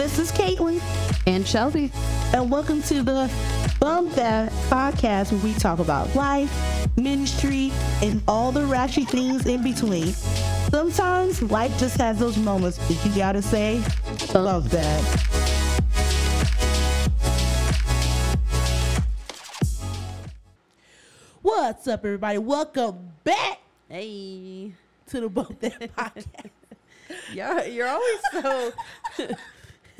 This is Caitlin, And Shelby. and welcome to the Bump That podcast where we talk about life, ministry, and all the ratchet things in between. Sometimes life just has those moments that you gotta say, Bump That. What's up, everybody? Welcome back Hey. to the Bump That podcast. You're, you're always so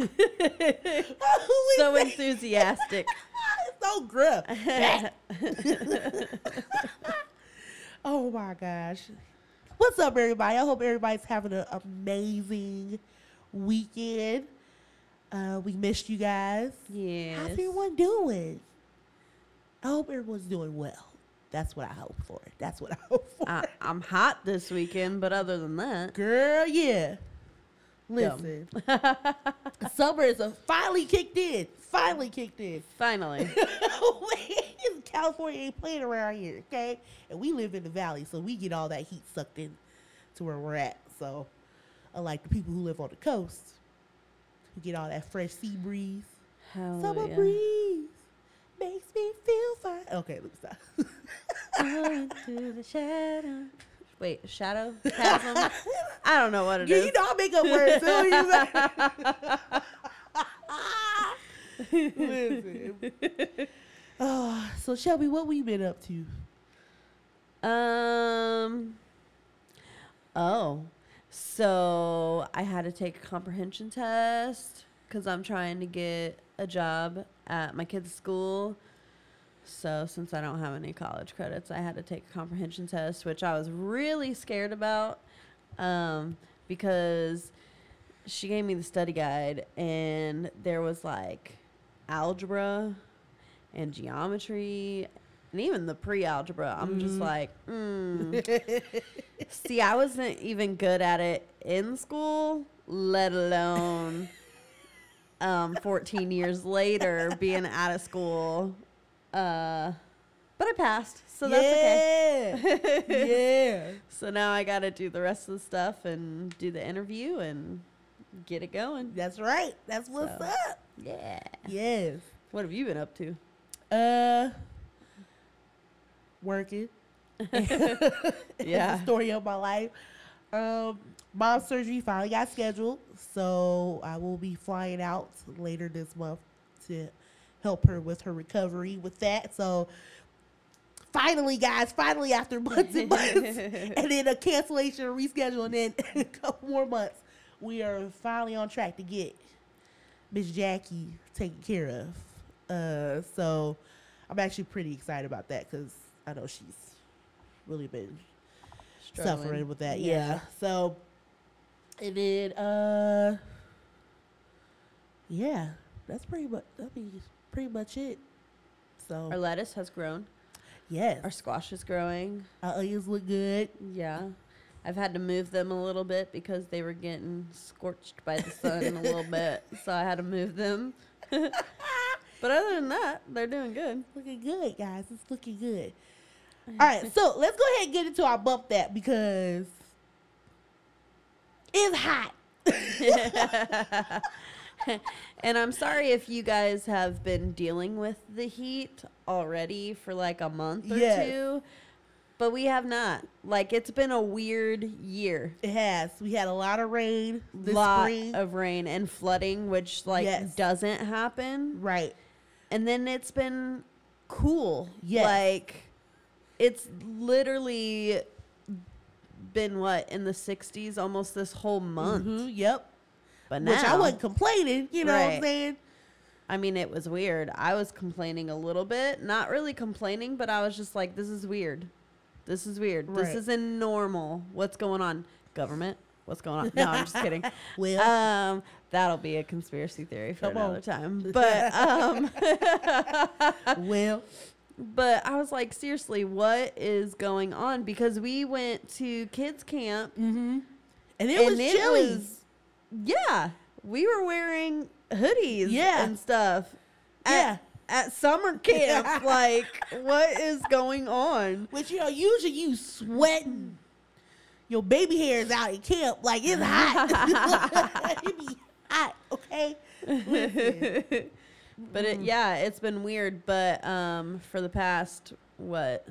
so enthusiastic. so gruff. oh my gosh. What's up, everybody? I hope everybody's having an amazing weekend. Uh, we missed you guys. yes. How's everyone doing? I hope everyone's doing well. That's what I hope for. That's what I hope for. I, I'm hot this weekend, but other than that, Girl, yeah. Listen, summer is a, finally kicked in. Finally kicked in. finally. California ain't playing around here, okay? And we live in the valley, so we get all that heat sucked in to where we're at. So, unlike the people who live on the coast, who get all that fresh sea breeze, summer breeze makes me feel fine. Okay, let me stop. Into the shadow. Wait, shadow? Chasm? I don't know what it you, is. you I make up words. You Listen. Oh, so Shelby, what we been up to? Um. Oh, so I had to take a comprehension test because I'm trying to get a job at my kid's school. So since I don't have any college credits, I had to take a comprehension test, which I was really scared about, um, because she gave me the study guide and there was like algebra and geometry and even the pre-algebra i'm just Mhm. like mm. see i wasn't even good at it in school let alone um 14 years later being out of school uh but i passed so that's okay yeah. so now i gotta do the rest of the stuff and do the interview and get it going That's right. That's what's So. up. yeah Yes. what have you been up to Uh, working. Yeah. Story of my life. Um, mom surgery finally got scheduled, so I will be flying out later this month to help her with her recovery with that. So finally, guys, finally after months and months, and then a cancellation, a reschedule, and then a couple more months, we are finally on track to get Miss Jackie taken care of. Uh, so I'm actually pretty excited about that because I know she's really been Struggling. suffering with that. Yeah. So, and then, uh, yeah, that's pretty much that'd be pretty much it. So, Our lettuce has grown. yes, Our squash is growing. our onions look good. Yeah. I've had to move them a little bit because they were getting scorched by the sun a little bit. So I had to move them. but other than that, they're doing good. Looking good, guys. It's looking good. All right, so let's go ahead and get into our bump that because it's hot. and I'm sorry if you guys have been dealing with the heat already for like a month or Yes. two. But we have not. Like it's been a weird year. It has. We had a lot of rain this lot spring. of rain and flooding, which like Yes. doesn't happen. right. And then it's been cool. Yes. Like it's literally been what in the 60s almost this whole month. Mhm, Yep. But now Which I wasn't complaining. You know what I'm saying? I mean, it was weird. I was complaining a little bit. Not really complaining, but I was just like, this is weird. This is weird. Right. This isn't normal. What's going on? Government? What's going on? No, I'm just kidding. Well, Um, that'll be a conspiracy theory for another on. time. But um, well, but I was like, seriously, what is going on? Because we went to kids camp mm-hmm. and it and was it chilly. was- yeah, we were wearing hoodies Yeah. and stuff. at- Yeah. At summer camp, like what is going on? Which you know, usually you sweating, your baby hairs out in camp, like it's hot. it be hot. Okay. But it, yeah, it's been weird. But um, for the past what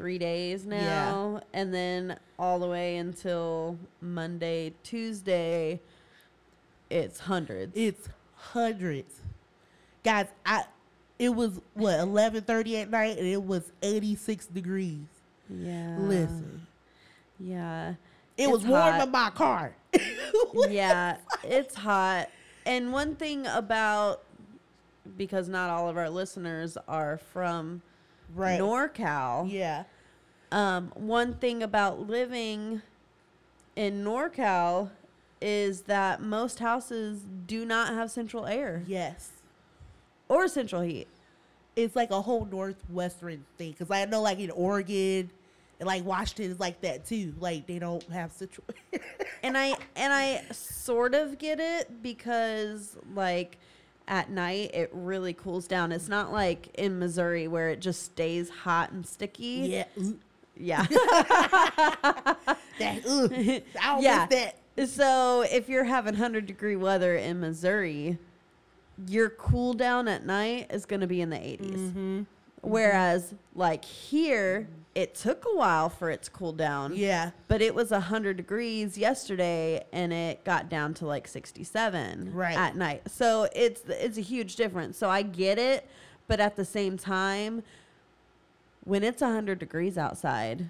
three days Yeah. now, and then all the way until Monday, Tuesday, it's hundreds. It's hundreds, guys. I it was what eleven thirty at night, and it was eighty six degrees. yeah. Listen, Yeah. it It's was warm hot. in my car. yeah, it's hot. And one thing about because not all of our listeners are from right. NorCal. Yeah. Um, one thing about living in NorCal is that most houses do not have central air Yes. or central heat. It's like a whole northwestern thing because I know like in Oregon and like Washington is like that too. Like they don't have central. And I and I sort of get it because like at night it really cools down. It's not like in Missouri where it just stays hot and sticky. yeah. Ooh, Yeah. that. Ugh. I don't Yeah. that. So if you're having 100 degree weather in Missouri, your cool down at night is going to be in the 80s. Mm-hmm. Whereas like here, it took a while for it to cool down. Yeah. But it was 100 degrees yesterday and it got down to like 67 Right. at night. So it's it's a huge difference. So I get it, but at the same time when it's 100 degrees outside,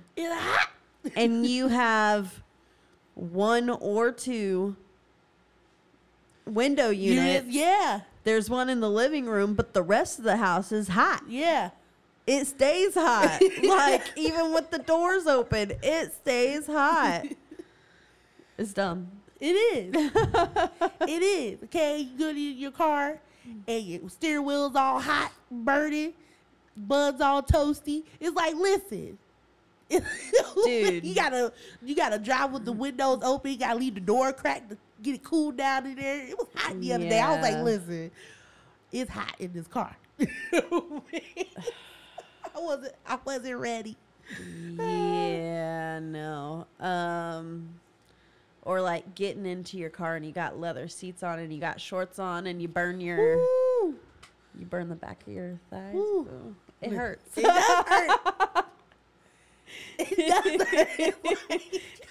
and you have one or two window units. Yeah. There's one in the living room, but the rest of the house is hot. Yeah. It stays hot. like even with the doors open, it stays hot. It's dumb. It is. it is. Okay, you go to your car and your steering wheel's all hot, burning, buds all toasty. It's like, listen. Dude. you gotta you gotta drive with the windows open, you gotta leave the door cracked to get it cooled down in there. It was hot the other day. I was Yeah. like, listen, it's hot in this car. I wasn't I wasn't ready. Yeah, no. Um or like getting into your car and you got leather seats on and you got shorts on and you burn your Woo. you burn the back of your thighs. Ooh. Ooh, It hurts. It does hurt. it does hurt.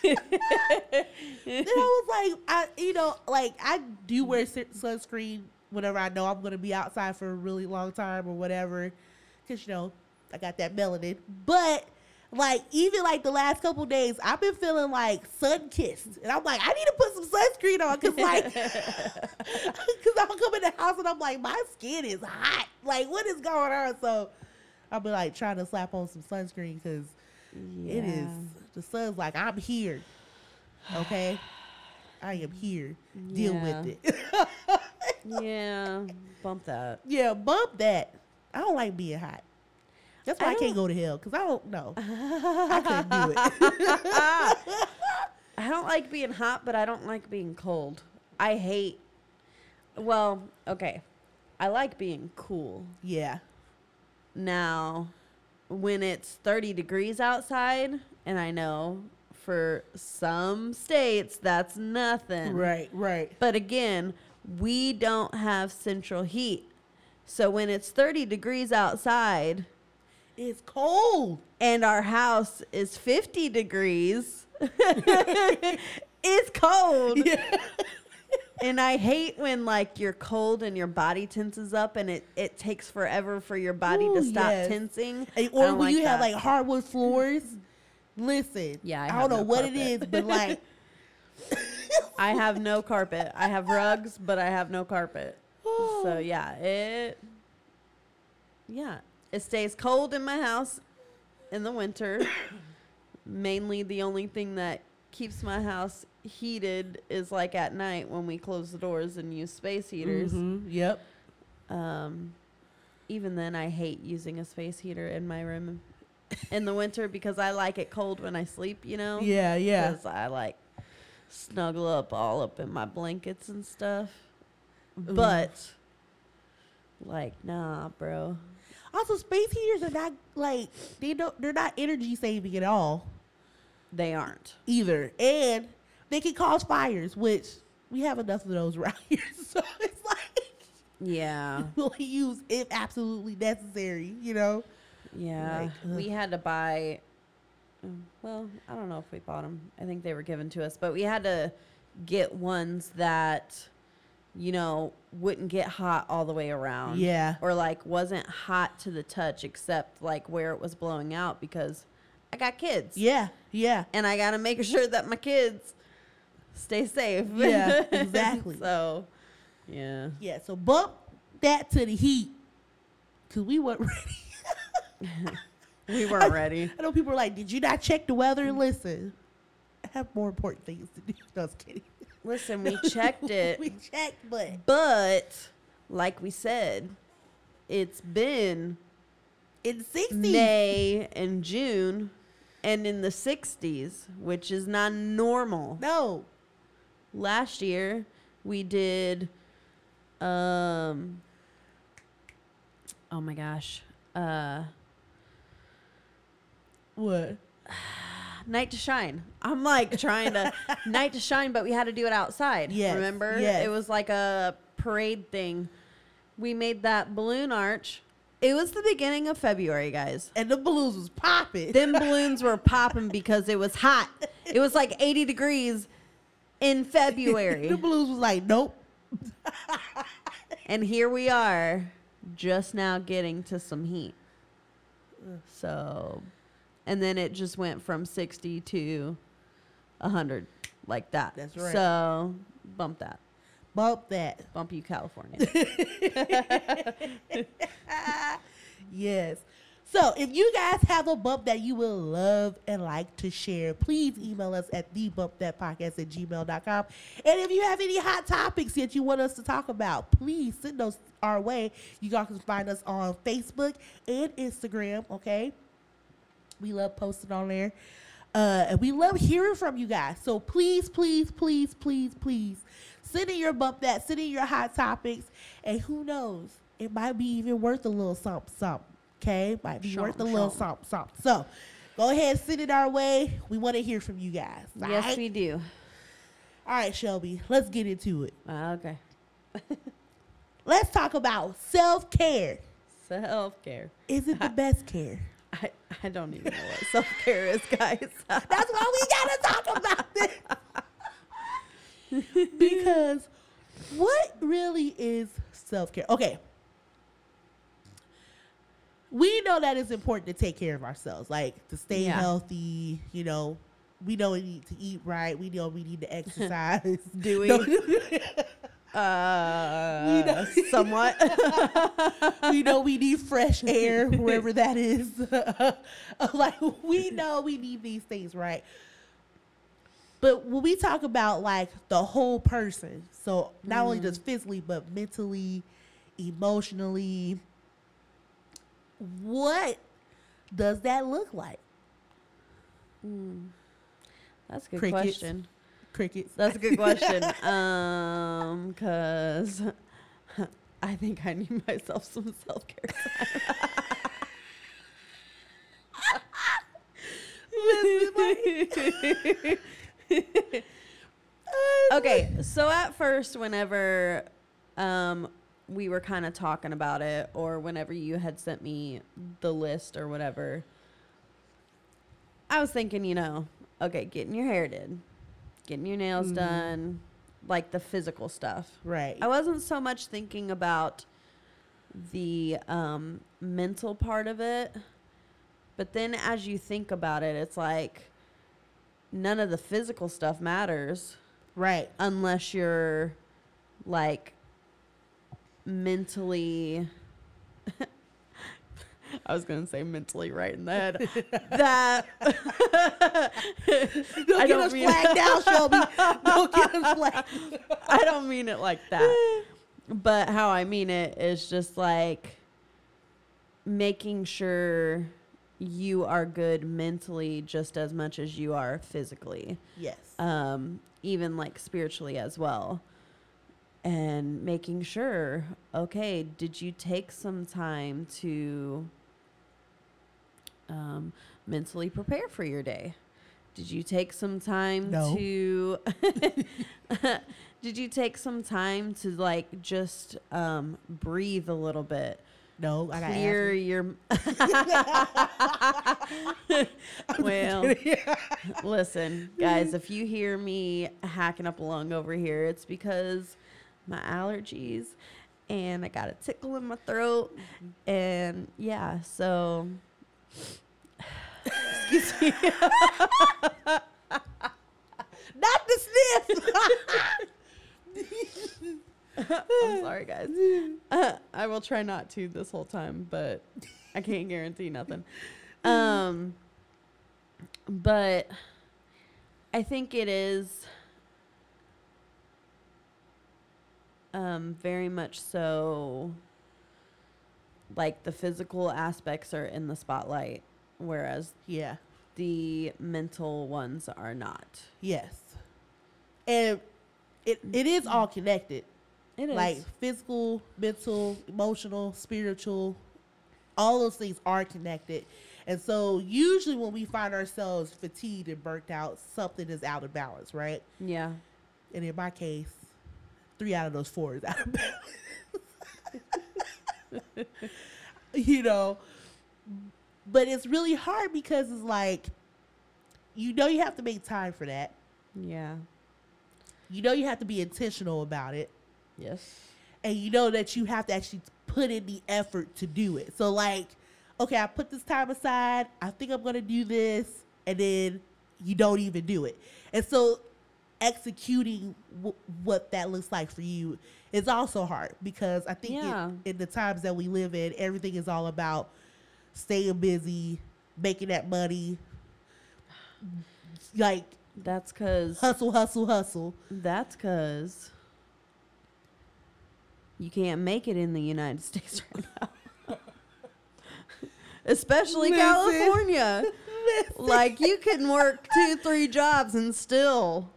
then I was like, I, you know, like I do wear sunscreen whenever I know I'm gonna be outside for a really long time or whatever, cause you know I got that melanin. But like even like the last couple days, I've been feeling like sun kissed, and I'm like, I need to put some sunscreen on, cause like, cause I'm coming in the house and I'm like, my skin is hot. Like, what is going on? So I'll be like trying to slap on some sunscreen, cause it is the sun's like I'm here. Okay, I am here. Deal Yeah. with it. yeah, bump that. yeah, bump that. I don't like being hot. That's why I I, can't go to hell because I don't know. I couldn't do it. I don't like being hot, but I don't like being cold. I hate. Well, okay, I like being cool. yeah, Now, when it's 30 degrees outside, and I know for some states that's nothing. right, right. But again, we don't have central heat. So when it's 30 degrees outside It's cold. and our house is 50 degrees, it's cold. And I hate when like you're cold and your body tenses up and it, it takes forever for your body Ooh, to stop yes. tensing. And- or when like you have like hardwood floors. Mm-hmm. Listen, Yeah, I I, don't know no what it carpet. is, but like, I have no carpet. I have rugs, but I have no carpet. So yeah, it yeah, it stays cold in my house in the winter. Mainly the only thing that keeps my house heated is like at night when we close the doors and use space heaters. Mhm, Yep. Um even then I hate using a space heater in my room in the winter because I like it cold when I sleep, you know? Yeah, yeah. 'Cause I like snuggle up all up in my blankets and stuff. Ooh. But like, nah, bro. Also, space heaters are not like they don't. They're not energy saving at all They aren't. either, and they can cause fires, which we have enough of those around here, so it's like Yeah. we'll use if absolutely necessary. You know. Yeah. Like, we had to buy. Well, I don't know if we bought them. I think they were given to us, but we had to get ones that, you know, wouldn't get hot all the way around. Yeah. Or like wasn't hot to the touch except like where it was blowing out because I got kids. Yeah. Yeah. And I got to make sure that my kids stay safe. Yeah, exactly. so, yeah. Yeah. So bump that to the heat, cause we weren't ready. We weren't ready. I know people are like, "Did you not check the weather?" Listen, I have more important things to do. No, I was kidding. Listen, we checked it. we checked, but But like we said, it's been in sixty. May and June and in the 60s, which is not normal. No. Last year we did um Oh my gosh. Uh What? Night to Shine. I'm like trying to Night to Shine, but we had to do it outside. Yes, Remember? yes. It was like a parade thing. We made that balloon arch. It was the beginning of February, guys. And the balloons was popping. Them balloons were popping because it was hot. It was like 80 degrees in February. the balloons was like, "Nope." and here we are just now getting to some heat. So, and then it just went from 60 to 100 like that. That's right. So, bump that. Bump that. Bump you, California. Yes. So if you guys have a bump that you would love and like to share, please email us at thebumpthatpodcast at gmail.com. And if you have any hot topics that you want us to talk about, please send those our way. You guys can find us on Facebook and Instagram, okay? We love posting on there. Uh, and we love hearing from you guys. So please, please, please, please, please send in your bump that, send in your hot topics. And who knows, it might be even worth a little something, something. Okay? Might be worth a little something. something, something. So go ahead, send it our way. We want to hear from you guys. all yes, right? we do. All right, Shelby, let's get into it. Uh, okay. Let's talk about self care. Self care. Is it the best care? I, I don't even know what self care is, guys. That's why we gotta talk about this. because what really is self care? Okay. We know that it's important to take care of ourselves, like to stay Yeah. healthy, you know. We know we need to eat right. We know we need to exercise. Do we? Uh, know- somewhat. we know we need fresh air wherever that is. like we know we need these things, right? But when we talk about like the whole person, so not only just physically but mentally, emotionally, what does that look like? That's a good Crickets. question. Crickets. That's a good question. um, cause I think I need myself some self care. time. okay, so at first, whenever um we were kind of talking about it, or whenever you had sent me the list or whatever, I was thinking, you know, okay, getting your hair did, getting your nails Mhm. done, like the physical stuff. Right. I wasn't so much thinking about the um, mental part of it, but then as you think about it, it's like none of the physical stuff matters Right. unless you're like mentally. I was gonna say mentally right in the head. that Don't I get don't us flagged down, Shelby. Don't get us flagged. I don't mean it like that. But how I mean it is just like making sure you are good mentally just as much as you are physically. Yes. Um, even like spiritually as well. And making sure, okay, did you take some time to um, mentally prepare for your day? Did you take some time No. to Did you take some time to like just um breathe a little bit? No, I got Clear your Well, listen, guys, if you hear me hacking up a lung over here, it's because my allergies and I got a tickle in my throat. And yeah, so excuse me. Not the sniff. I'm sorry, guys. Uh, I will try not to this whole time, but I can't guarantee nothing. Um, but I think it is um, very much so like the physical aspects are in the spotlight, whereas yeah. the mental ones are not. Yes. And it it is all connected. It is. Like physical, mental, emotional, spiritual, all those things are connected. And so usually when we find ourselves fatigued and burnt out, something is out of balance, right? yeah. And in my case, three out of those four is out of balance. you know, but it's really hard because it's like, you know, you have to make time for that. Yeah. You know, you have to be intentional about it. Yes. And you know that you have to actually put in the effort to do it. So, like, okay, I put this time aside. I think I'm going to do this. And then you don't even do it. And so, executing w- what that looks like for you is also hard because I think Yeah. in, the times that we live in, everything is all about staying busy, making that money, like That's because hustle, hustle, hustle. That's because you can't make it in the United States right now. Especially Listen. California. like, you can work two, three jobs and still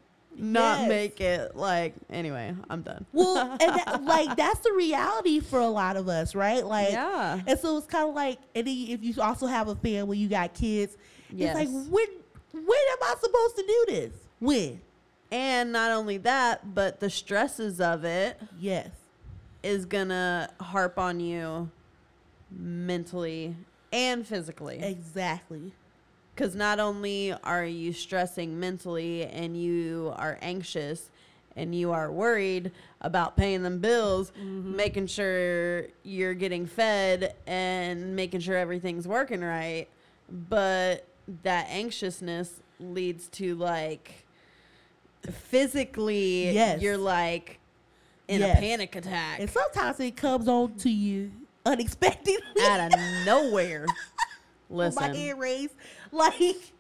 not Yes. make it. Like, anyway, I'm done. Well, and that, like that's the reality for a lot of us, right? Like, yeah. and so it's kind of like, and then if you also have a family, you got kids. Yes. It's like when when am I supposed to do this? When? and not only that, but the stresses of it Yes. is gonna harp on you mentally and physically. Exactly. Because not only are you stressing mentally and you are anxious and you are worried about paying them bills, mm-hmm. making sure you're getting fed and making sure everything's working right, but that anxiousness leads to like physically, Yes. you're like in Yes. a panic attack And sometimes it comes on to you unexpectedly. out of nowhere. Oh, my Listen, hand raised, like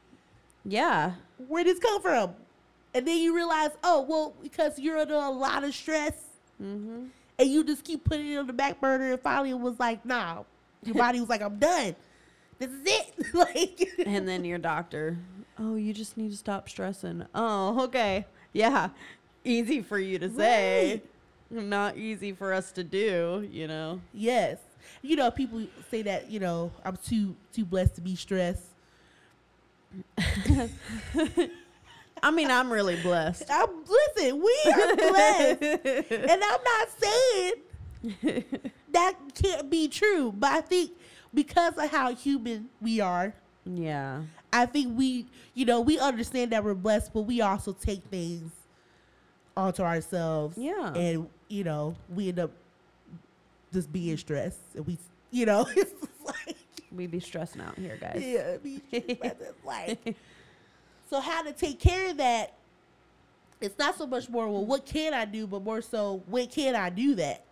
yeah, where did this come from? And then you realize, oh well, because you're under a lot of stress, hmm and you just keep putting it on the back burner, and finally it was like, nah, your body was like, I'm done. This is it. like, and then your doctor, oh, you just need to stop stressing. Oh, okay. Yeah. Easy for you to say. Not easy for us to do, you know. yes, you know, people say that you know I'm too too blessed to be stressed. I mean, I'm really blessed. I'm listen, we are blessed, and I'm not saying that can't be true, but I think because of how human we are, yeah. I think we, you know, we understand that we're blessed, but we also take things onto ourselves. Yeah. And, you know, we end up just being stressed. And we, you know, it's like, We be stressing out here, guys. yeah, be like, so how to take care of that? It's not so much more, well, what can I do, but more so, when can I do that?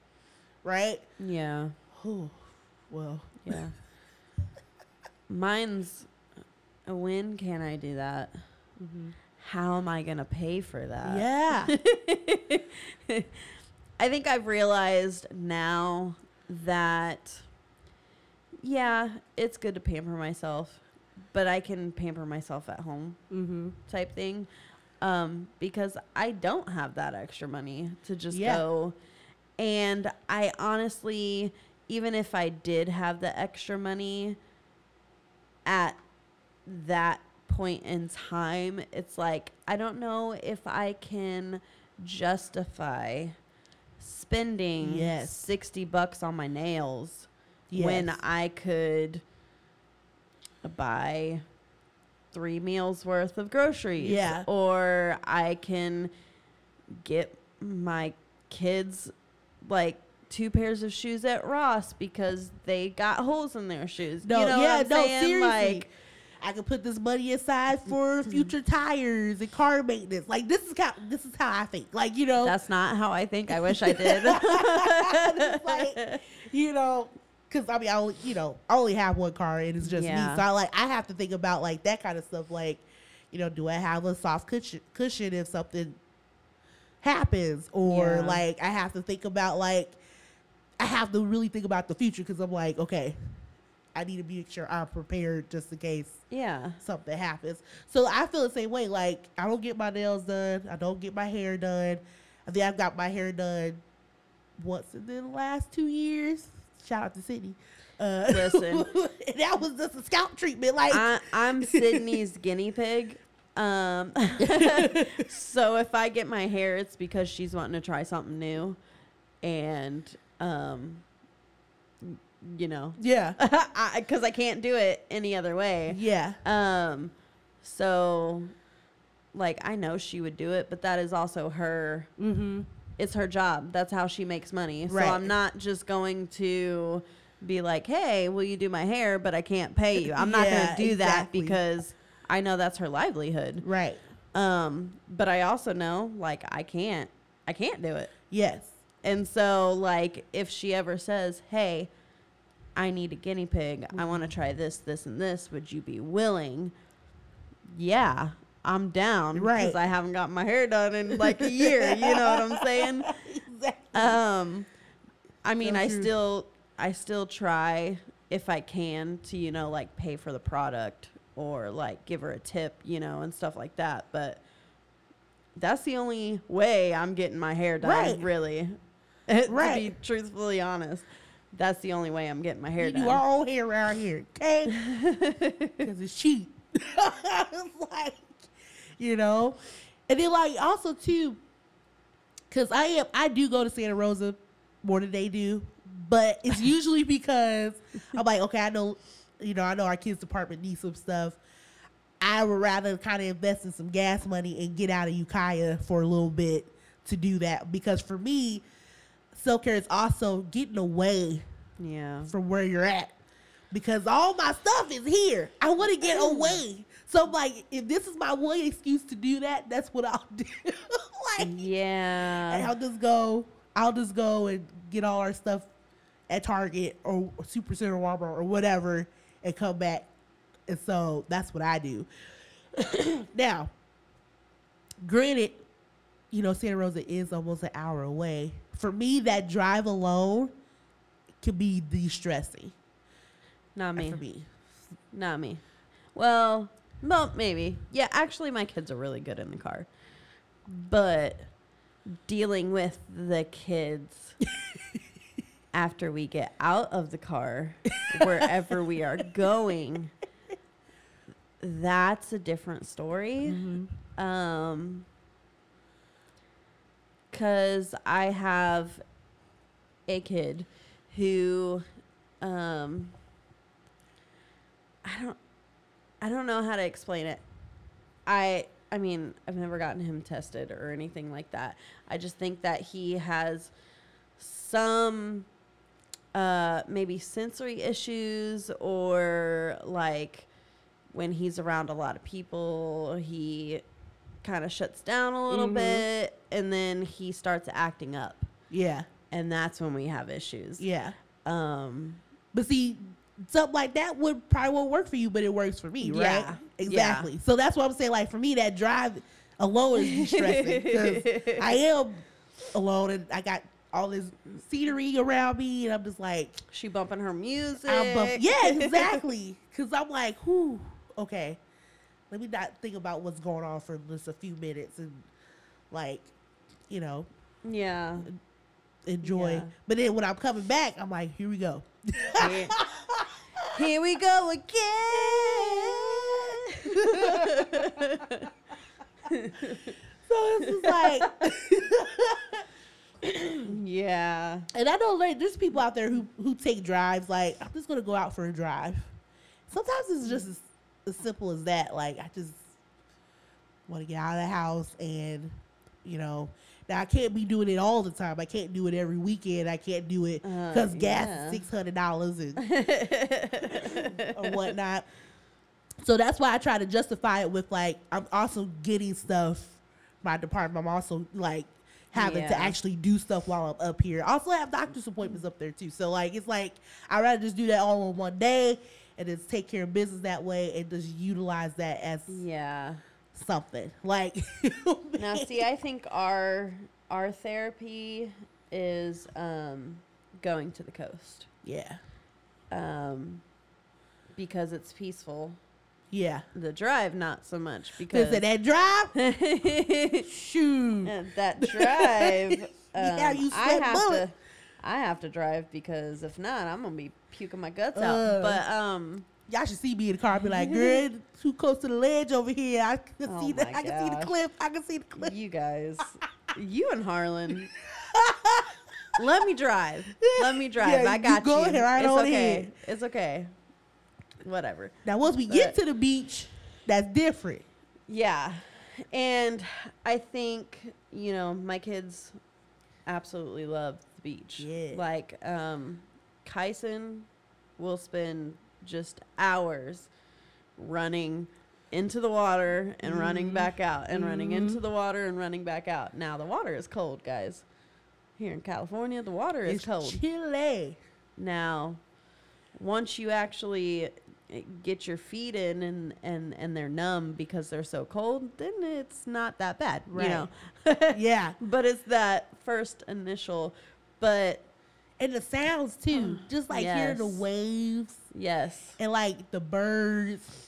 Right? Yeah. Oh, well, Yeah. Mine's when can I do that? Mm-hmm. How am I going to pay for that? yeah. I think I've realized now that, yeah, it's good to pamper myself, but I can pamper myself at home mm-hmm. type thing um, because I don't have that extra money to just Yeah. go. And I honestly, even if I did have the extra money at that point in time, it's like I don't know if I can justify spending Yes. 60 bucks on my nails when I could buy three meals worth of groceries. Yeah. Or I can get my kids like two pairs of shoes at Ross because they got holes in their shoes. No, you know yeah, what I'm no, saying? seriously. Like, I can put this money aside for future tires and car maintenance. Like this is how this is how I think. Like you know, that's not how I think. I wish I did. Like, you know, because I mean, I only, you know, I only have one car and it's just Yeah. me. So I like, I have to think about like that kind of stuff. Like, you know, do I have a soft cushion, cushion if something happens, or Yeah. like I have to think about like, I have to really think about the future because I'm like, okay, I need to be sure I'm prepared just in case yeah. something happens. So I feel the same way. Like I don't get my nails done. I don't get my hair done. I think I've got my hair done once in the last two years. Shout out to Sydney. Uh, Listen. that was just a scalp treatment. Like I, I'm Sydney's guinea pig. Um, so if I get my hair, it's because she's wanting to try something new, and um, you know, yeah, because I, can't do it any other way. yeah, Um, so like I know she would do it, but that is also her. mm-hmm. It's her job. That's how she makes money. Right. So I'm not just going to be like, "Hey, will you do my hair?" But I can't pay you. I'm not Yeah, going to do that exactly. because I know that's her livelihood. right, Um, but I also know like I can't. I can't do it. yes, And so, like, if she ever says, "Hey, I need a guinea pig. I want to try this, this, and this. Would you be willing?" Yeah, I'm down. Right. Because I haven't got my hair done in like a year. you know what I'm saying? exactly. Um, I mean, So I still, I still try if I can to, you know, like pay for the product or like give her a tip, you know, and stuff like that. But that's the only way I'm getting my hair done, Right. really. to be truthfully honest, that's the only way I'm getting my hair we done. do our own hair around here, okay? Because it's cheap. it's like, you know, and then like also too, because I am I do go to Santa Rosa more than they do, but it's usually because I'm like, okay, I know, you know, I know our kids department needs some stuff. I would rather kind of invest in some gas money and get out of Ukiah for a little bit to do that because for me, self care is also getting away yeah. from where you're at because all my stuff is here. I want to get away. So I'm like, if this is my one excuse to do that, that's what I'll do. like, and Yeah. I'll just go. I'll just go and get all our stuff at Target or Super Center, Walmart or whatever, and come back. And so that's what I do. now, granted, you know Santa Rosa is almost an hour away. For me, that drive alone can be de-stressing Not me. for me. Not me. Well, well, maybe. Yeah, actually, my kids are really good in the car. But dealing with the kids after we get out of the car, wherever we are going, that's a different story. Um, cause I have a kid who, um, I don't, I don't know how to explain it. I, I mean, I've never gotten him tested or anything like that. I just think that he has some, uh, maybe sensory issues or like when he's around a lot of people, he kind of shuts down a little Mhm. bit and then he starts acting up. Yeah, And that's when we have issues. yeah. Um, But see, something like that would probably won't work for you, but it works for me, right? Yeah, Exactly. So that's what I'm saying. Like for me, that drive alone is distressing because I am alone and I got all this scenery around me, and I'm just like, she bumping her music. I'm bump- yeah, exactly. Because I'm like, whew, okay. Let me not think about what's going on for just a few minutes and like, you know, yeah. enjoy. Yeah. But then when I'm coming back, I'm like, here we go. Here, here we go again. so it's just like, yeah. and I know like there's people out there who who take drives. Like I'm just gonna go out for a drive. Sometimes it's just as, as simple as that. Like I just want to get out of the house and you know. Now I can't be doing it all the time. I can't do it every weekend. I can't do it Uh, because gas yeah. is six hundred dollars and or whatnot. So that's why I try to justify it with like I'm also getting stuff my department. I'm also like having to actually do stuff while I'm up here. I also have doctor's appointments up there too. So like it's like I'd rather just do that all in one day and just take care of business that way and just utilize that as yeah. Something. Like Now, see, I think our our therapy is um, going to the coast yeah. um, because it's peaceful. Yeah. The drive, not so much Because of that drive, shoot. Uh, that drive. Um, Yeah, you I have bullets. to. I have to drive because if not, I'm gonna be puking my guts Ugh. out. But um, Y'all should see me in the car. and Be like, girl, too close to the ledge over here. I can Oh see the, I can see the cliff. I can see the cliff. you guys, you and Harlan. Let me drive. Let me drive. Yeah, I got you. go ahead, right it's okay. ahead. It's okay. Whatever. Now, once we get to the beach, that's different. Yeah. And I think, you know, my kids absolutely love the beach. Yeah. Like, um, Kyson will spend just hours running into the water and running Mhm. back out and running Mhm. into the water and running back out. Now the water is cold, guys. Here in California, the water is cold. chilly. Now, once you actually eh, get your feet in and, and, and they're numb because they're so cold, then it's not that bad, you know. yeah. but it's that first initial. But And the sounds too. Just like hearing the waves yes, and like the birds.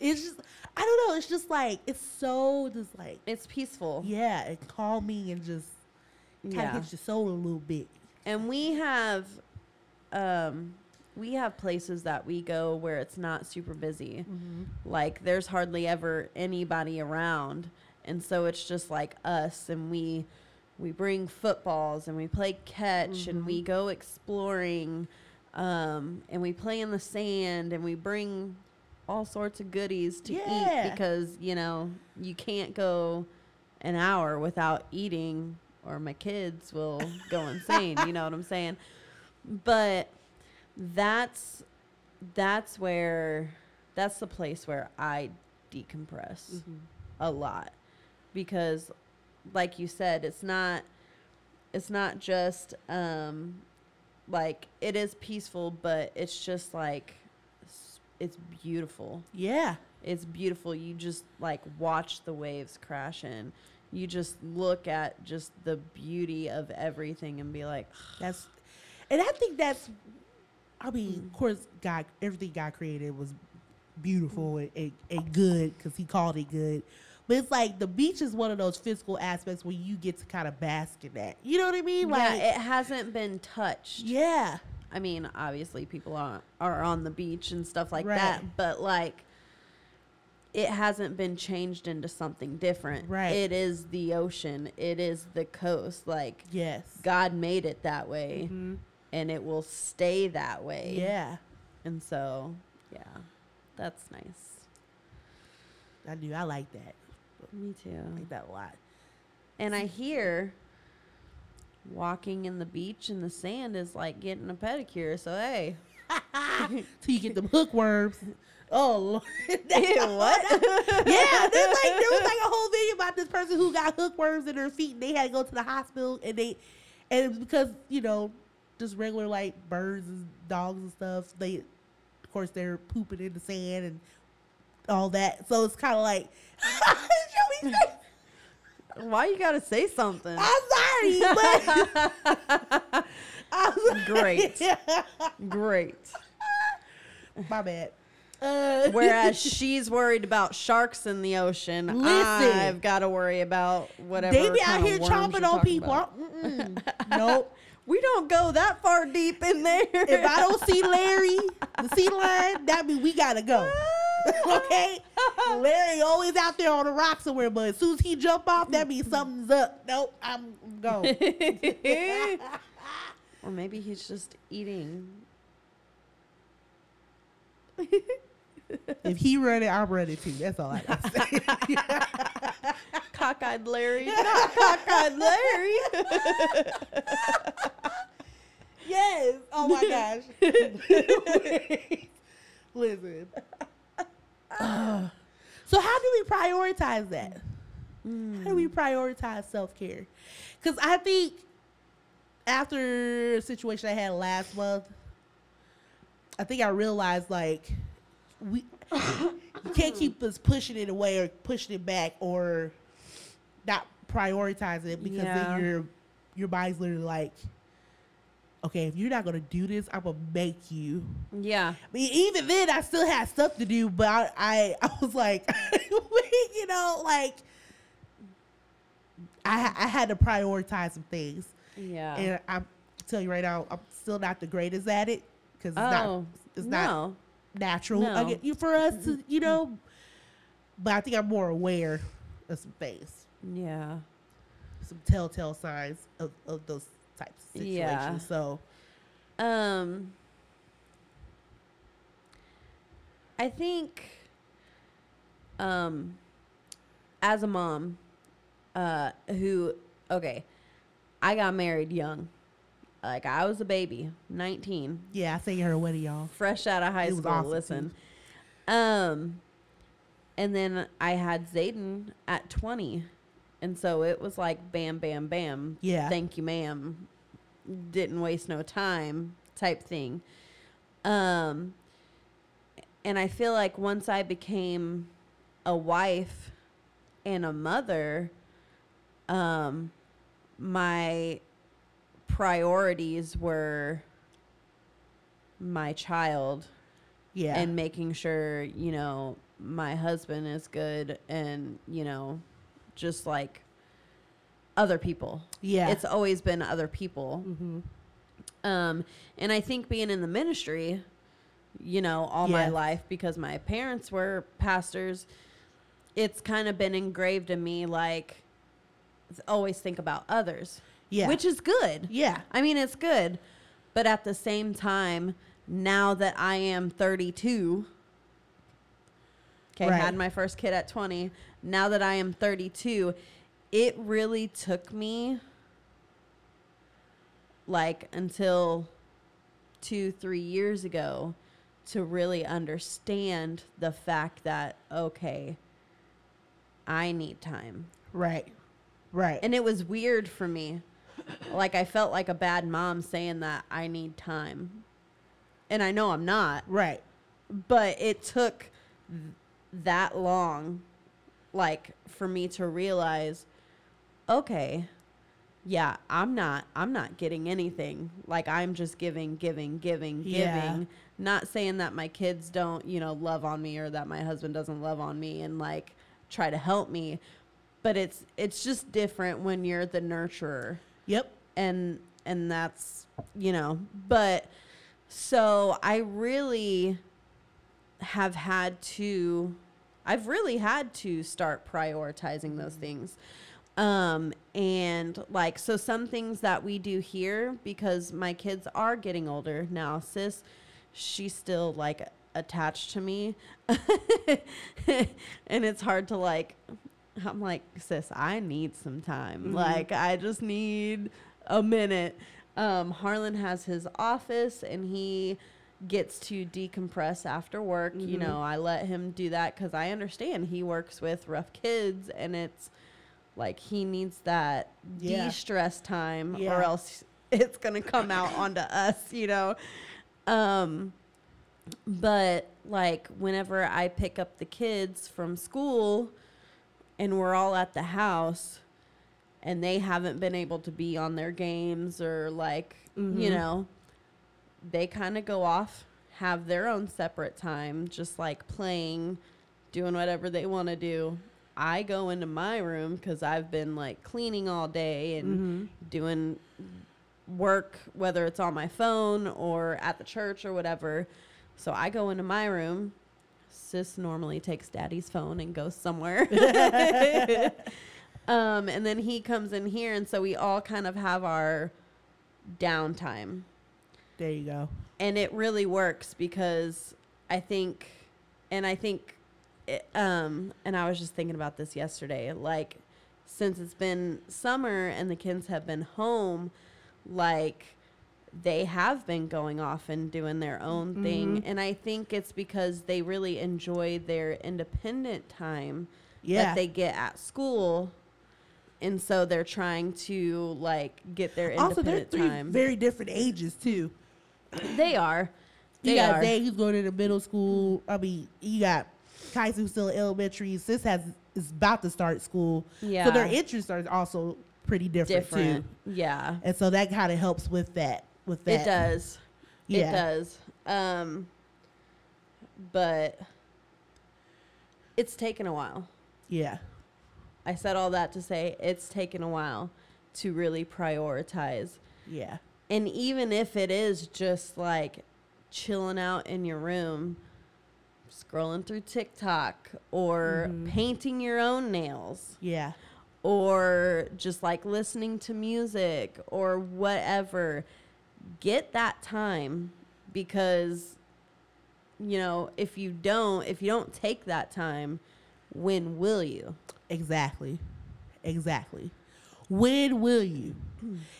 It's just, I don't know. It's just like, it's so just like, it's peaceful. yeah, and calming and just kind of Yeah. hits your soul a little bit. And we have, um, we have places that we go where it's not super busy. like there's hardly ever anybody around and so it's just like us and we we bring footballs and we play catch and we go exploring um, and we play in the sand and we bring all sorts of goodies to Yeah. eat because you know you can't go an hour without eating or my kids will go insane you know what i'm saying but that's that's where that's the place where I decompress Mm-hmm. a lot because like you said it's not it's not just um like it is peaceful but it's just like it's beautiful. Yeah. it's beautiful. You just like watch the waves crash in. You just look at just the beauty of everything and be like That's, and I think that's, I mean, mm. of course, God, everything God created was beautiful and, and, and good because He called it good. But it's like the beach is one of those physical aspects where you get to kind of bask in that. You know what I mean? yeah Like, it hasn't been touched yeah, I mean, obviously people are are on the beach and stuff like Right. that, but like it hasn't been changed into something different. Right. It is the ocean. It is the coast. Like yes, God made it that way Mhm. and it will stay that way. yeah. And so, yeah. That's nice. I do. I like that. Me too. I like that a lot. And I hear walking in the beach in the sand is like getting a pedicure. So, hey. Till you get the hookworms. Oh, Lord. What? yeah, there's like there was like a whole video about this person who got hookworms in their feet and they had to go to the hospital and they and it was because, you know, just regular like birds and dogs and stuff, they of course they're pooping in the sand and all that. So it's kinda like Why you gotta say something? I'm sorry, but I'm Great. Great. My bad. Uh, Whereas she's worried about sharks in the ocean, Listen. I've got to worry about whatever. they be out here chomping on people. Nope. We don't go that far deep in there. If I don't see Larry, the sea lion, that means we gotta go. okay, Larry always out there on the rock somewhere, but as soon as he jump off, that means something's up. Nope, I'm going. or maybe he's just eating. if he run it, I'm running too. That's all I gotta say. Cockeyed Larry, not cockeyed Larry. yes. Oh my gosh. Listen. Uh, so how do we prioritize that? How do we prioritize self care? Because I think after a situation I had last month, I think I realized like we you can't keep us pushing it away or pushing it back or not prioritizing it because Yeah. then your your body's literally like, okay, if you're not gonna do this, I'm gonna make you. yeah. I mean, even then, I still had stuff to do, but I, I, I was like, you know, like, I, I had to prioritize some things, Yeah. and I'm tell you right now, I'm still not the greatest at it because it's oh, not, it's not oh, natural No. I get, you for us to, you know. Mm-hmm. But I think I'm more aware of some things, Yeah. some telltale signs of, of those types of situations. Yeah. So, Um, I think, um, as a mom, uh, who okay, I got married young, like I was a baby, nineteen, yeah, I sang her a wedding, y'all. fresh out of high It school. awesome, listen, um, and then I had Zayden at twenty, and so it was like bam, bam, bam. Yeah. Thank you, ma'am. Didn't waste no time, type thing. Um, and I feel like once I became a wife and a mother, um, my priorities were my child Yeah, and making sure you know my husband is good and you know just like other people. Yeah, it's always been other people. Hmm um and i think being in the ministry you know all my life because my parents were pastors it's kind of been engraved in me like always think about others. Yeah, which is good. Yeah, I mean, it's good. But at the same time, now that I am 32, okay, Right. had my first kid at 20. Now that I am 32, it really took me like until two, three years ago to really understand the fact that, okay, I need time. right, right. And it was weird for me. Like I felt like a bad mom saying that I need time. And I know I'm not, Right. but it took that long like for me to realize okay, yeah, I'm not I'm not getting anything. Like I'm just giving, giving, giving, Yeah. giving. Not saying that my kids don't, you know, love on me or that my husband doesn't love on me and like try to help me, but it's it's just different when you're the nurturer Yep. and and that's you know but so i really have had to i've really had to start prioritizing those things. Um and like so some things that we do here because my kids are getting older now sis she's still like attached to me. And it's hard to like i'm like sis i need some time. Mhm. like i just need a minute. Um harlan has his office and he gets to decompress after work you Mhm. know i let him do that because i understand he works with rough kids and it's like he needs that Yeah. de-stress time or else it's gonna come out onto us you know um but like whenever i pick up the kids from school and we're all at the house and they haven't been able to be on their games or like you Mhm. know they kind of go off have their own separate time just like playing doing whatever they want to do i go into my room because i've been like cleaning all day and Mm-hmm. doing work, whether it's on my phone or at the church or whatever. So I go into my room, sis normally takes daddy's phone and goes somewhere. um, and then he comes in here, and so we all kind of have our downtime. There you go. And it really works because I think, and I think, it, um, and I was just thinking about this yesterday. Like, since it's been summer and the kids have been home, like, they have been going off and doing their own thing. Mhm. And I think it's because they really enjoy their independent time Yeah. that they get at school. And so they're trying to like get their also, they're independent three time. very different ages too. They are. You They got are. Zay who's going into middle school. I mean, you got Kaiser who's still in elementary. Sis has is about to start school. Yeah. So their interests are also pretty different, different. too. Yeah. And so that kind of helps with that. With that. It does. Yeah. It does. Um but it's taken a while. Yeah. I said all that to say it's taken a while to really prioritize. Yeah. And even if it is just like chilling out in your room, scrolling through TikTok or Mhm. painting your own nails Yeah. or just like listening to music or whatever, get that time because you know, if you don't, if you don't take that time, when will you? Exactly. Exactly. When will you?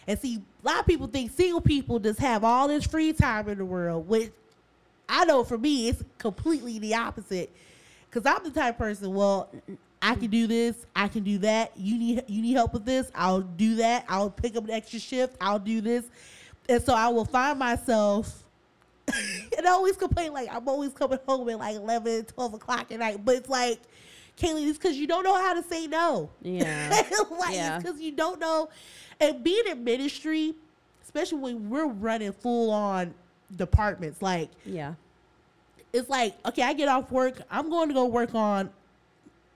And see, a lot of people think single people just have all this free time in the world, which I know for me, it's completely the opposite. Cause I'm the type of person, well, I can do this, I can do that. You need you need help with this, I'll do that. I'll pick up an extra shift, I'll do this. And so I will find myself and I always complain like I'm always coming home at like 11, 12 o'clock at night. But it's like, Kaylee, it's because you don't know how to say no. Yeah. like, Yeah. because you don't know. And being in ministry, especially when we're running full on departments, like, yeah. it's like, okay, I get off work, I'm going to go work on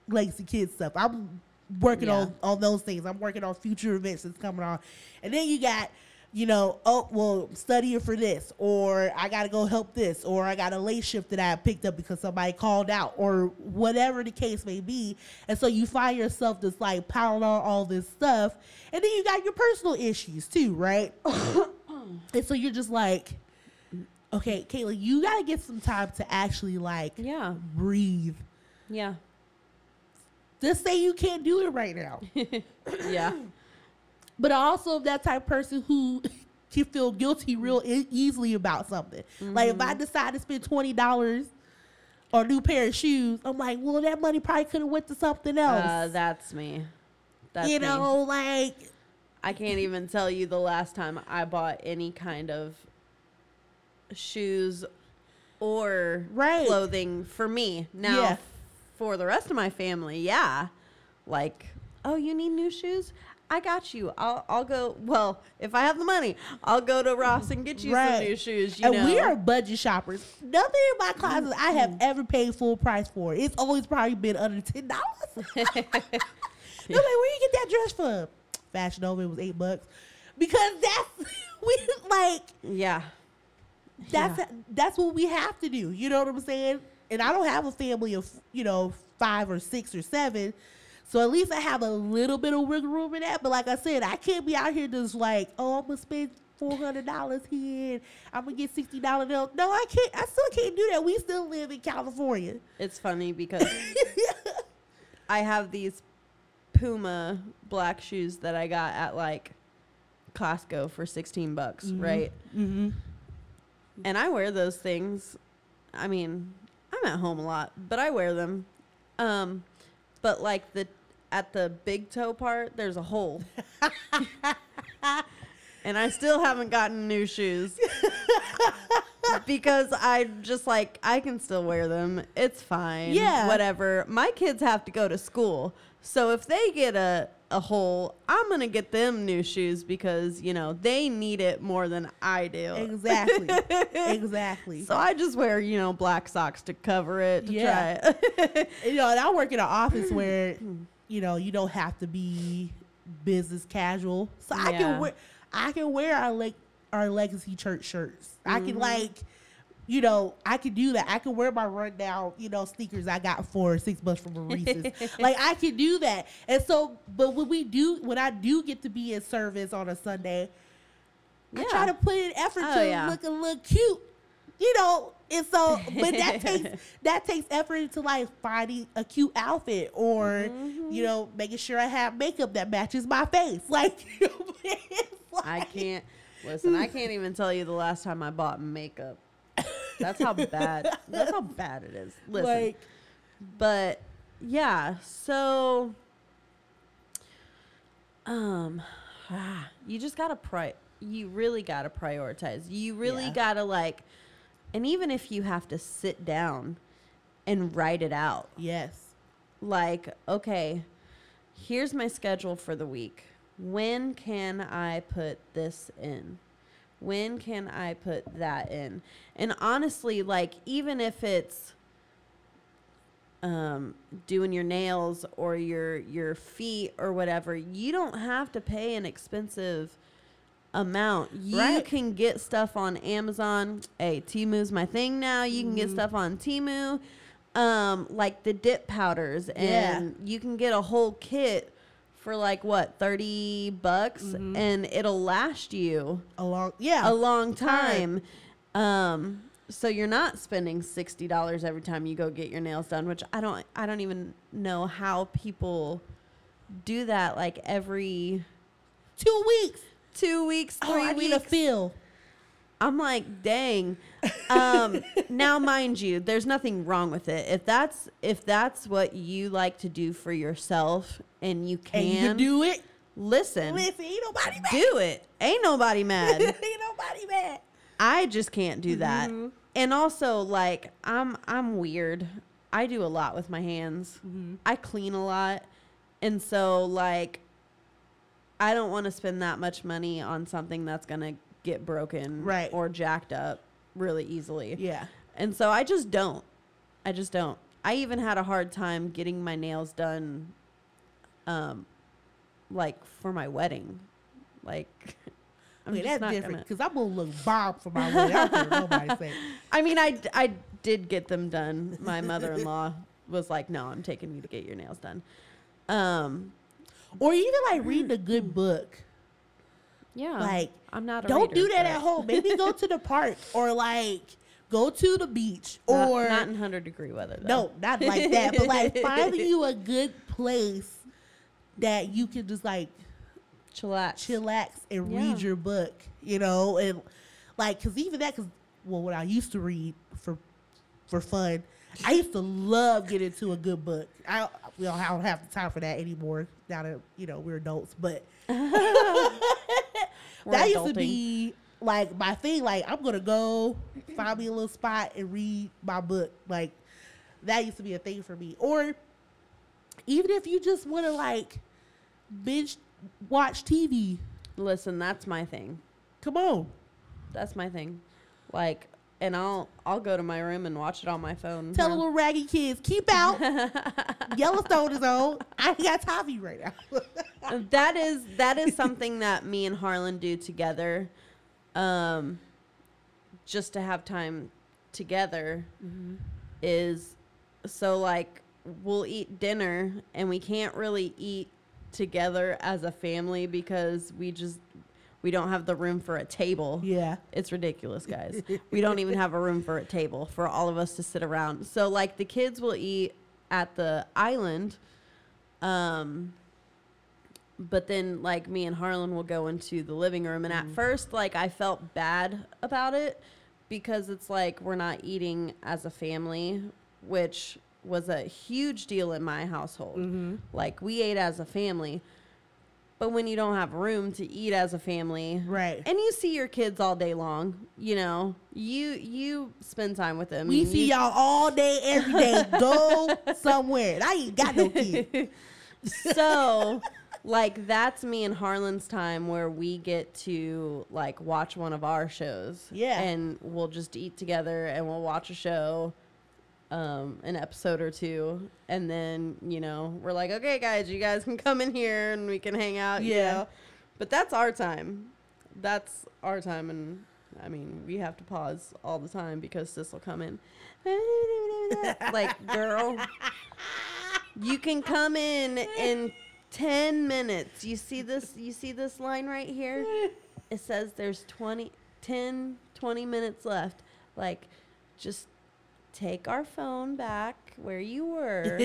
Legacy Kids stuff. I'm working Yeah. on, on those things. I'm working on future events that's coming on. And then you got, you know, oh, well, studying for this, or I got to go help this, or I got a late shift that I picked up because somebody called out, or whatever the case may be. And so you find yourself just like piling on all this stuff. And then you got your personal issues too, right? and so you're just like, okay, Caitlin, you got to get some time to actually like Yeah. breathe. Yeah. Just say you can't do it right now. Yeah. But I also that type of person who can feel guilty real e- easily about something. Like if I decide to spend twenty dollars on a new pair of shoes, I'm like, well, that money probably could have went to something else. Uh, that's me. That's you me. know, like I can't even tell you the last time I bought any kind of shoes or Right. clothing for me. Now, Yeah. for the rest of my family, yeah. Like, oh, you need new shoes? I got you. I'll I'll go. Well, if I have the money, I'll go to Ross and get you Right. some new shoes. You and know, we are budget shoppers. Nothing in my closet I have mm-hmm. ever paid full price for. It's always probably been under ten dollars. They're like, where you get that dress from? Fashion Nova it was eight bucks. Because that's we like yeah. that's Yeah. that's what we have to do. You know what I'm saying? And I don't have a family of you know five or six or seven, so at least I have a little bit of wiggle room in that. But like I said, I can't be out here just like, oh, I'm gonna spend four hundred dollars here. I'm gonna get sixty dollars. Bill. No, I can't. I still can't do that. We still live in California. It's funny because I have these Puma black shoes that I got at like Costco for 16 bucks, right? Mm-hmm. And I wear those things. I mean, I'm at home a lot, but I wear them. Um, but like the at the big toe part, there's a hole. and I still haven't gotten new shoes. because I just like I can still wear them. It's fine. Yeah. Whatever. My kids have to go to school. So if they get a a hole, I'm going to get them new shoes because, you know, they need it more than I do. Exactly. exactly. So I just wear, you know, black socks to cover it to Yeah. try it. you know, and I work in an office where, you know, you don't have to be business casual. So I Yeah. can wear I can wear our like our legacy church shirts. I can Mhm. like you know, I can do that. I can wear my rundown, you know, sneakers I got for six bucks from Maurice's. like I can do that. And so, but when we do, when I do get to be in service on a Sunday, I try to put in effort Oh, to yeah. look a little cute, you know. And so, but that takes that takes effort into like finding a cute outfit or, Mm-hmm. you know, making sure I have makeup that matches my face. Like, it's I can't listen. I can't even tell you the last time I bought makeup. That's how bad. That's how bad it is. Listen, Like, but yeah. So, um, ah, you just gotta pri. You really gotta prioritize. You really Yeah. gotta like, and even if you have to sit down and write it out, yes. like, okay, here's my schedule for the week. When can I put this in? When can I put that in? And honestly, like, even if it's um, doing your nails or your your feet or whatever, you don't have to pay an expensive amount. You Right. can get stuff on Amazon. Hey, Temu's my thing now. You can get Mhm. stuff on Timu. Um, like the dip powders Yeah. and you can get a whole kit for like what, 30 bucks Mhm. and it'll last you A long, yeah. a long time. time. Um, so you're not spending sixty dollars every time you go get your nails done, which I don't. I don't even know how people do that. Like every Two weeks. Two weeks, Oh, three I need a weeks. feel. I'm like, dang. Um, now, mind you, there's nothing wrong with it. If that's if that's what you like to do for yourself and you And you can can do it. listen, Listen, ain't nobody mad. do it. Ain't nobody mad. ain't nobody mad. I just can't do that. Mhm. And also like I'm I'm weird. I do a lot with my hands. Mhm. I clean a lot. And so like I don't want to spend that much money on something that's going to get broken Right. or jacked up really easily. Yeah. And so I just don't. I just don't. I even had a hard time getting my nails done um like for my wedding. Like I'm that's different because I'm gonna look bomb for my wedding. I don't care what nobody say. I mean, I, I did get them done. My mother in law was like, "No, I'm taking you to get your nails done." Um, Or even like reading a mm. good book. yeah, Like, I'm not. A Don't reader, do that at home. Maybe go to the park or like go to the beach Not, or not in hundred degree weather. Though. no, not like that. But like finding you a good place that you can just like chillax. chillax and Yeah. read your book, you know, and like because even that, because well, what I used to read for for fun, I used to love getting into a good book. I we don't, I don't have the time for that anymore now that you know we're adults, but that used to be like my thing. Like I'm gonna go find me a little spot and read my book. Like that used to be a thing for me. Or even if you just want to like binge watch TV, Listen, that's my thing. come on. That's my thing. Like, and I'll I'll go to my room and watch it on my phone. Tell the little raggy kids, keep out. Yellowstone is on. I ain't got time for you right now. that is that is something that me and Harlan do together, um, just to have time together. Is so like we'll eat dinner and we can't really eat together as a family because we just we don't have the room for a table. yeah. It's ridiculous, guys. we don't even have a room for a table for all of us to sit around. So like the kids will eat at the island. Um but then like me and Harlan will go into the living room and at first like I felt bad about it because it's like we're not eating as a family, which was a huge deal in my household. Mm-hmm. Like we ate as a family. But when you don't have room to eat as a family, Right. and you see your kids all day long, you know, you you spend time with them. we see you- y'all all day, every day. Go somewhere. I ain't got no kids. so like that's me and Harlan's time where we get to like watch one of our shows. Yeah. And we'll just eat together and we'll watch a show, um, an episode or two, and then, you know, we're like, Okay guys, you guys can come in here and we can hang out, you Yeah. know. But that's our time. That's our time and I mean, we have to pause all the time because sis will come in. like, girl, you can come in in 10 minutes. You see this you see this line right here? It says there's 20 10 20 minutes left. Like just take our phone back where you were.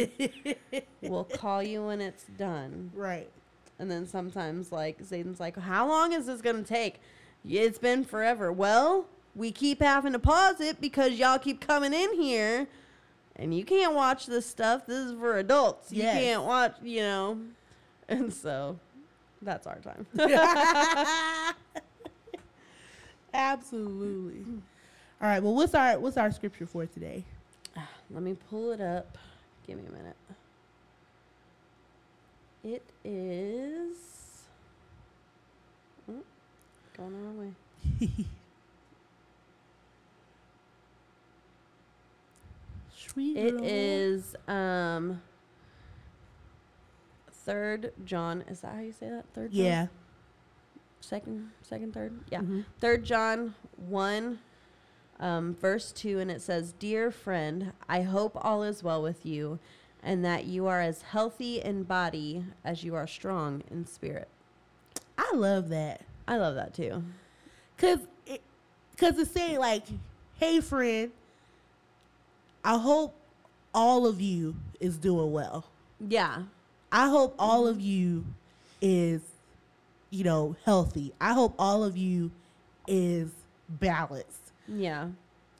we'll call you when it's done. right. And then sometimes, like, Zayden's like, How long is this going to take? It's been forever. Well, we keep having to pause it because y'all keep coming in here and you can't watch this stuff. This is for adults. You can't watch, you know. And so that's our time. Absolutely. All right. Well, what's our what's our scripture for today? Let me pull it up. Give me a minute. It is. Mm, going the wrong way. Sweet. It is um third John. Is that how you say that? Third John? Yeah. Second second third? Yeah. Mhm. Third John one um verse two and it says, Dear friend, I hope all is well with you and that you are as healthy in body as you are strong in spirit. I love that. I love that too. Cause it, cause it's saying like, hey friend, I hope all of you is doing well. Yeah. I hope all of you is, you know, healthy. I hope all of you is balanced. Yeah.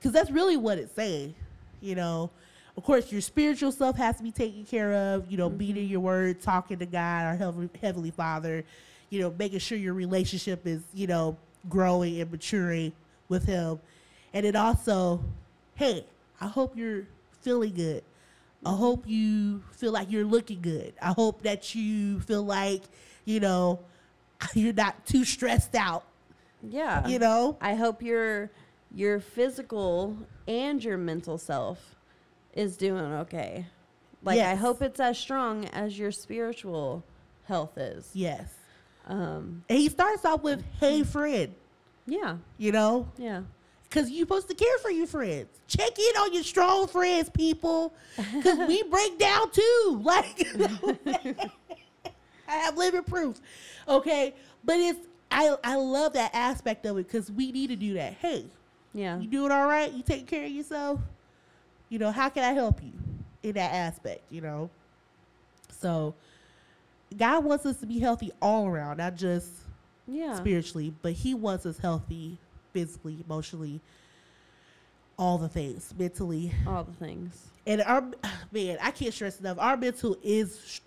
Cause that's really what it's saying. You know, of course, your spiritual stuff has to be taken care of. You know, being in mm-hmm. your word, talking to God, our heavenly, heavenly Father. You know, making sure your relationship is, you know, growing and maturing with Him, and it also, hey, I hope you're feeling good. I mm-hmm. hope you feel like you're looking good. I hope that you feel like, you know, you're not too stressed out. Yeah. You know, I hope your your physical and your mental self is doing okay. Like I hope it's as strong as your spiritual health is. yes. Um And he starts off with, "Hey, friend," yeah. you know, Yeah. because you're supposed to care for your friends. Check in on your strong friends, people, because we break down too. Like, I have living proof. Okay, but it's I I love that aspect of it because we need to do that. Hey, Yeah. you doing all right? You taking care of yourself? You know, how can I help you in that aspect? You know, so God wants us to be healthy all around, not just Yeah. spiritually, but he wants us healthy physically, emotionally, all the things, mentally. All the things. And our man, I can't stress enough. Our mental is,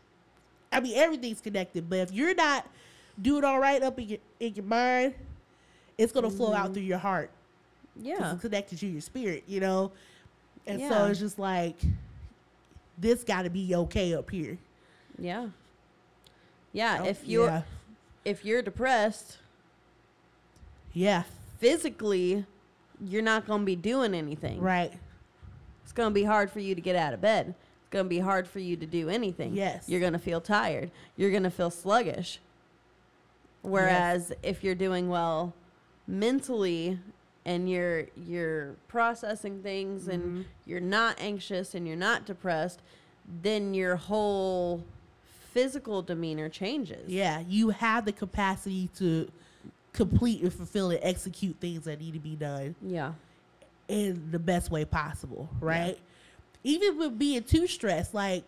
I mean, everything's connected. But if you're not doing all right up in your in your mind, it's gonna flow out mm-hmm. through your heart Yeah. it's connected to your spirit, you know. And so it's just like this got to be okay up here. Yeah. Yeah, Oh, if you're yeah. if you're depressed, yeah, physically you're not going to be doing anything. right, It's going to be hard for you to get out of bed. It's going to be hard for you to do anything. Yes. You're going to feel tired. You're going to feel sluggish. Whereas if you're doing well mentally and you're you're processing things Mm-hmm. and you're not anxious and you're not depressed, then your whole physical demeanor changes. yeah. You have the capacity to complete and fulfill and execute things that need to be done. Yeah. in the best way possible, right? Even with being too stressed, like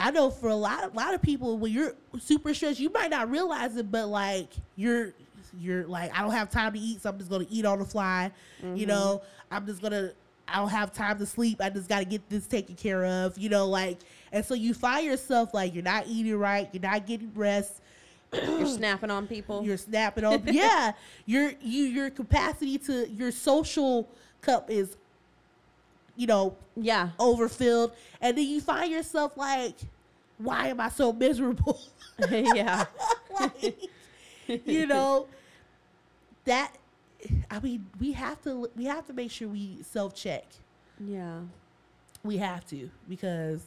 I know for a lot, a lot of people, when you're super stressed, you might not realize it, but like you're, you're like, I don't have time to eat, so I'm just gonna eat on the fly. You mm-hmm. know, I'm just gonna, I don't have time to sleep. I just gotta get this taken care of. You know, like, and so you find yourself like you're not eating right, you're not getting rest, You're snapping on people. you're snapping on. yeah, your you your capacity to your social cup is, you know, yeah. overfilled, and then you find yourself like, why am I so miserable? yeah. like, you know, that. I mean, we have to we have to make sure we self check. Yeah. We have to because,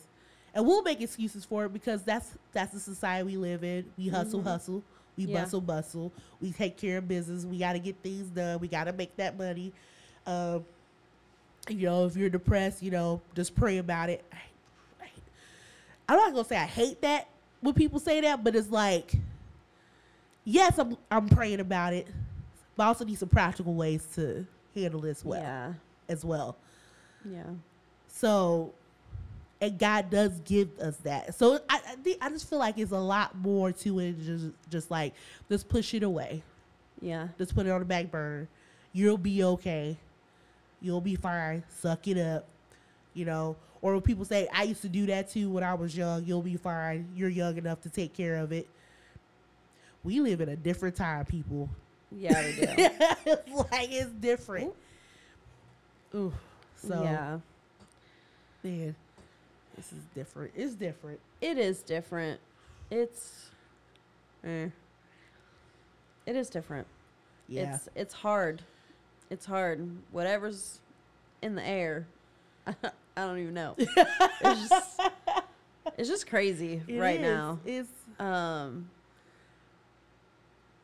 and we'll make excuses for it because that's that's the society we live in. We hustle, Mhm. hustle. We Yeah. bustle, bustle. We take care of business. We got to get things done. We got to make that money. Um, you know, if you're depressed, you know, just pray about it. I, I, I'm not gonna say I hate that when people say that, but it's like, yes, I'm I'm praying about it, but also need some practical ways to handle this well Yeah. as well. Yeah. So, and God does give us that. So I I, think, I just feel like it's a lot more to it. than Just just like just push it away. Yeah. Just put it on the back burner. You'll be okay. You'll be fine. Suck it up. You know. Or when people say, I used to do that too when I was young, you'll be fine. You're young enough to take care of it. We live in a different time, people. Yeah, we do. it's like it's different. Ooh. So yeah. man, this is different. It's different. It is different. It's eh. It is different. Yeah. It's it's hard. It's hard. Whatever's in the air. I don't even know. it's just it's just crazy It right is. now. It's Um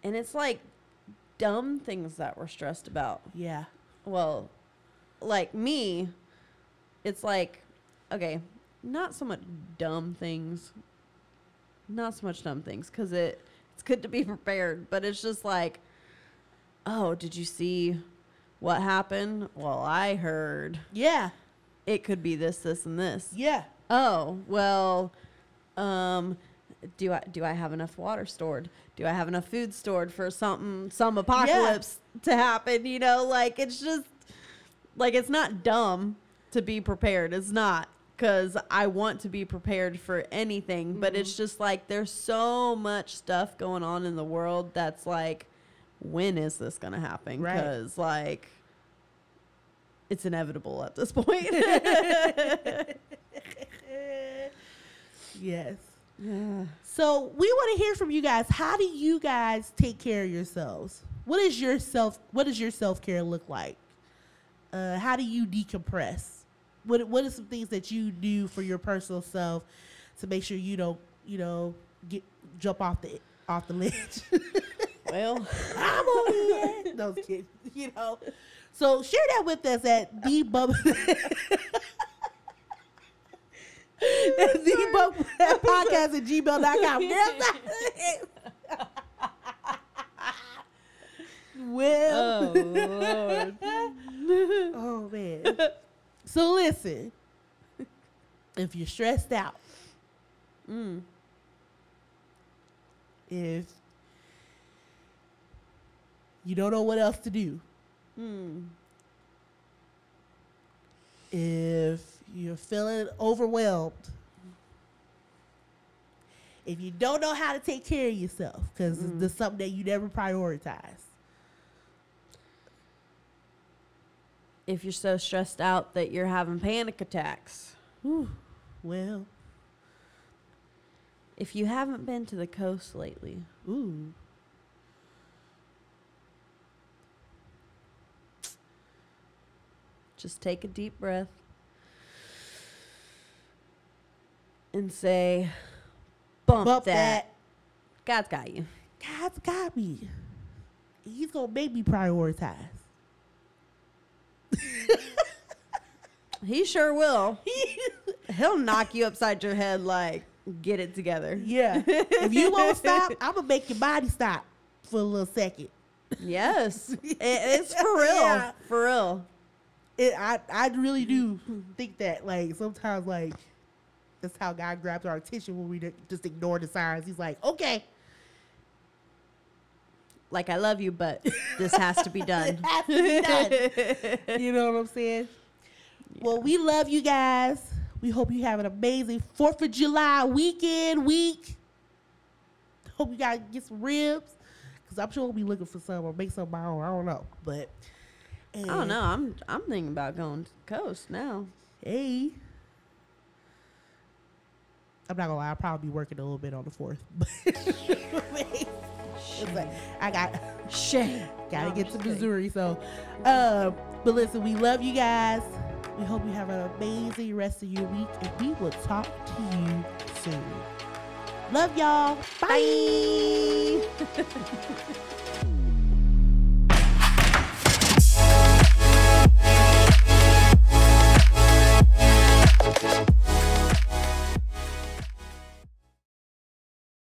and it's like dumb things that we're stressed about. yeah. Well, like me, it's like, okay, not so much dumb things. Not so much dumb things because it it's good to be prepared, but it's just like, oh, did you see what happened? Well, I heard Yeah. it could be this, this, and this. Yeah. Oh, well, um, do I do I have enough water stored? Do I have enough food stored for something some apocalypse to happen? You know, like it's just like it's not dumb to be prepared. It's not because I want to be prepared for anything, but mm-hmm. it's just like there's so much stuff going on in the world that's like, when is this gonna happen? Right. Because like. It's inevitable at this point. yes. Yeah. So we want to hear from you guys. How do you guys take care of yourselves? What is your self? What does your self care look like? Uh, how do you decompress? What What are some things that you do for your personal self to make sure you don't, you know, get jump off the off the ledge? Well, I'm on here. No just kidding. You know. So share that with us at the Bump That. the Bump That podcast at gmail.com. well, oh oh man. So listen, if you're stressed out, Mm. if you don't know what else to do, Mm. if you're feeling overwhelmed, if you don't know how to take care of yourself, because Mm. there's something that you never prioritize. If you're so stressed out that you're having panic attacks. Whew, well, If you haven't been to the coast lately, ooh, just take a deep breath and say, bump, bump that. that. God's got you. God's got me. He's gonna make me prioritize. He sure will. He'll knock you upside your head like, get it together. yeah. if you won't stop, I'm gonna make your body stop for a little second. Yes. It- it's for real. Yeah. For real. It, I I really do think that like sometimes like that's how God grabs our attention when we just ignore the signs. He's like, okay, Like, I love you, but this has to be done. it has to be done. you know what I'm saying? Well, we love you guys. We hope you have an amazing Fourth of July weekend week. Hope you guys get some ribs, cause I'm sure we'll be looking for some or make some of my own. I don't know, but I don't know. I'm I'm thinking about going to the coast now. Hey. I'm not gonna lie, I'll probably be working a little bit on the fourth. But like, I got Shame. gotta get to. Missouri. So um but listen, we love you guys. We hope you have an amazing rest of your week and we will talk to you soon. Love y'all. Bye. Bye.